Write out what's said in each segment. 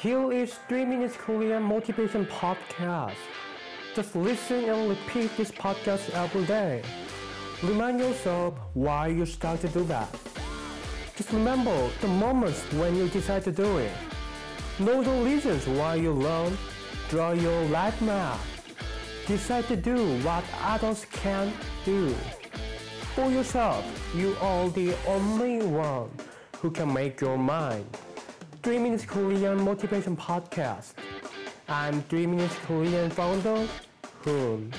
Here is 3 Minutes Korean Motivation Podcast. Just listen and repeat this podcast every day. Remind yourself why you start to do that. Just remember the moments when you decide to do it. Know the reasons why you learn. Draw your life map. Decide to do what others can't do. For yourself, you are the only one who can make your mind. 3 Minutes Korean Motivation Podcast. I'm 3 Minutes Korean founder, Hoon.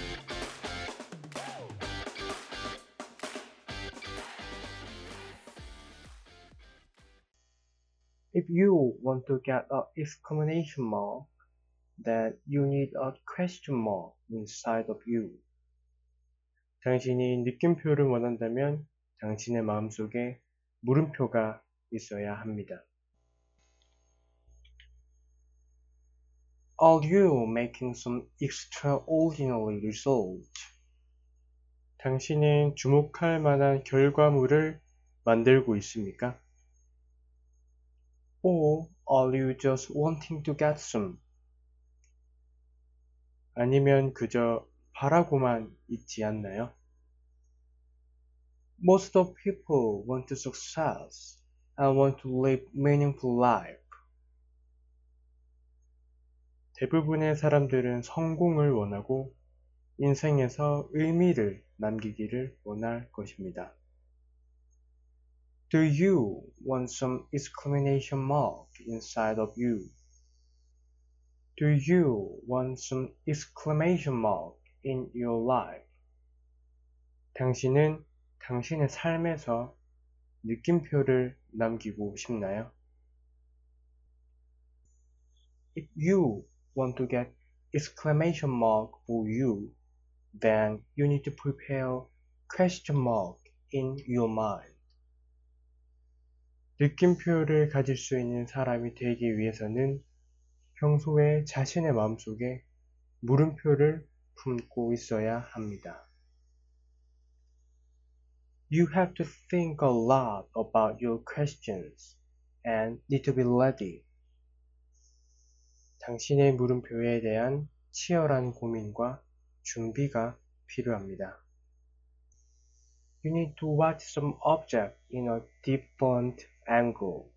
If you want to get a exclamation mark, then you need a question mark inside of you. 당신이 느낌표를 원한다면 당신의 마음속에 물음표가 있어야 합니다. Are you making some extraordinary result? 당신은 주목할 만한 결과물을 만들고 있습니까? Or are you just wanting to get some? 아니면 그저 바라고만 있지 않나요? Most of people want to success and want to live meaningful life. 대부분의 사람들은 성공을 원하고 인생에서 의미를 남기기를 원할 것입니다. Do you want some exclamation mark inside of you? Do you want some exclamation mark in your life? 당신은 당신의 삶에서 느낌표를 남기고 싶나요? If you want to get exclamation mark for you, then you need to prepare question mark in your mind. 느낌표를 가질 수 있는 사람이 되기 위해서는 평소에 자신의 마음속에 물음표를 품고 있어야 합니다. You have to think a lot about your questions and need to be ready. 당신의 물음표에 대한 치열한 고민과 준비가 필요합니다. You need to watch some object in a different angle.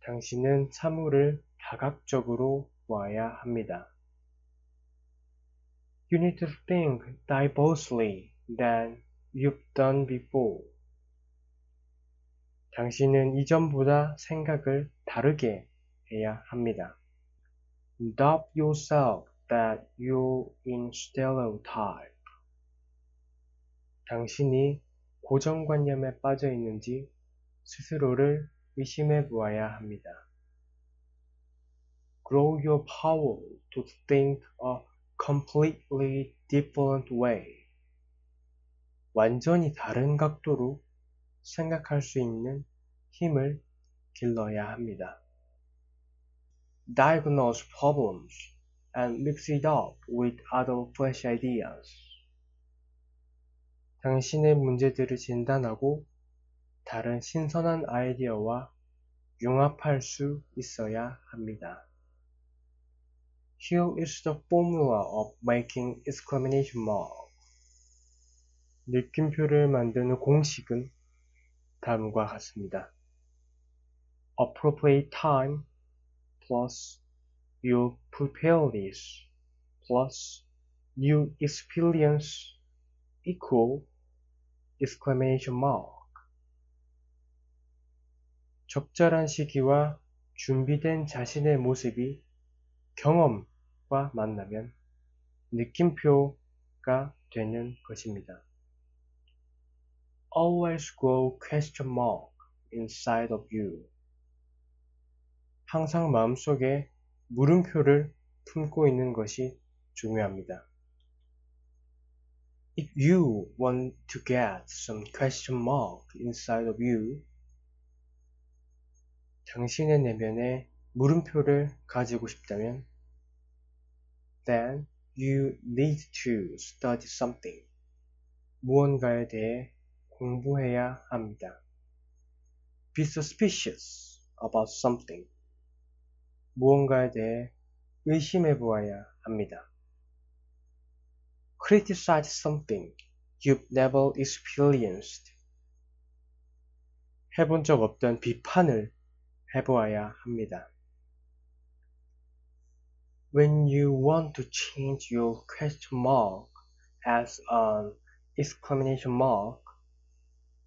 당신은 사물을 다각적으로 보아야 합니다. You need to think diversely than you've done before. 당신은 이전보다 생각을 다르게 해야 합니다. Doubt yourself that you're in stereotype. 당신이 고정관념에 빠져 있는지 스스로를 의심해 보아야 합니다. Grow your power to think a completely different way. 완전히 다른 각도로 생각할 수 있는 힘을 길러야 합니다. Diagnose problems and mix it up with other fresh ideas. 당신의 문제들을 진단하고 다른 신선한 아이디어와 융합할 수 있어야 합니다. Here is the formula of making exclamation mark. 느낌표를 만드는 공식은 다음과 같습니다. Appropriate time plus your preparedness plus new experience equal exclamation mark. 적절한 시기와 준비된 자신의 모습이 경험과 만나면 느낌표가 되는 것입니다. Always grow question mark inside of you. 항상 마음속에 물음표를 품고 있는 것이 중요합니다. If you want to get some question mark inside of you, 당신의 내면에 물음표를 가지고 싶다면, then you need to study something. 무언가에 대해 공부해야 합니다. Be suspicious about something. 무언가에 대해 의심해 보아야 합니다. Criticize something you've never experienced. 해본 적 없던 비판을 해보아야 합니다. When you want to change your question mark as an exclamation mark,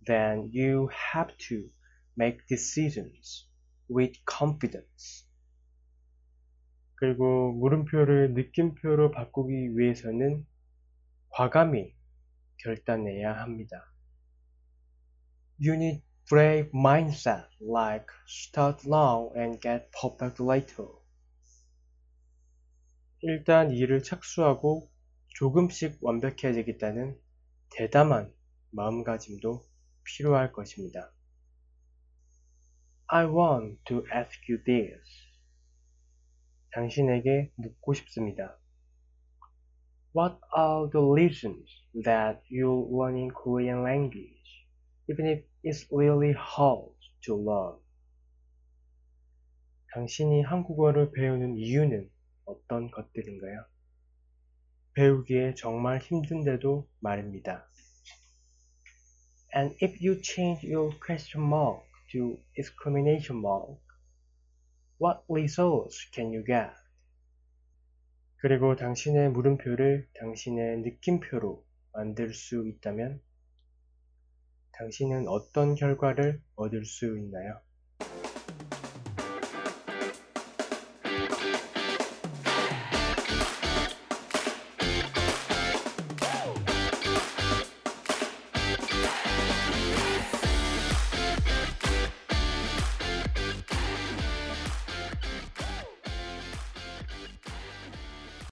then you have to make decisions with confidence. 그리고 물음표를 느낌표로 바꾸기 위해서는 과감히 결단해야 합니다. You need brave mindset like start now and get perfect later. 일단 일을 착수하고 조금씩 완벽해지겠다는 대담한 마음가짐도 필요할 것입니다. I want to ask you this. 당신에게 묻고 싶습니다. What are the reasons that you're learning Korean language, even if it's really hard to learn? 당신이 한국어를 배우는 이유는 어떤 것들인가요? 배우기에 정말 힘든데도 말입니다. And if you change your question mark to exclamation mark, what results can you get? 그리고 당신의 물음표를 당신의 느낌표로 만들 수 있다면 당신은 어떤 결과를 얻을 수 있나요?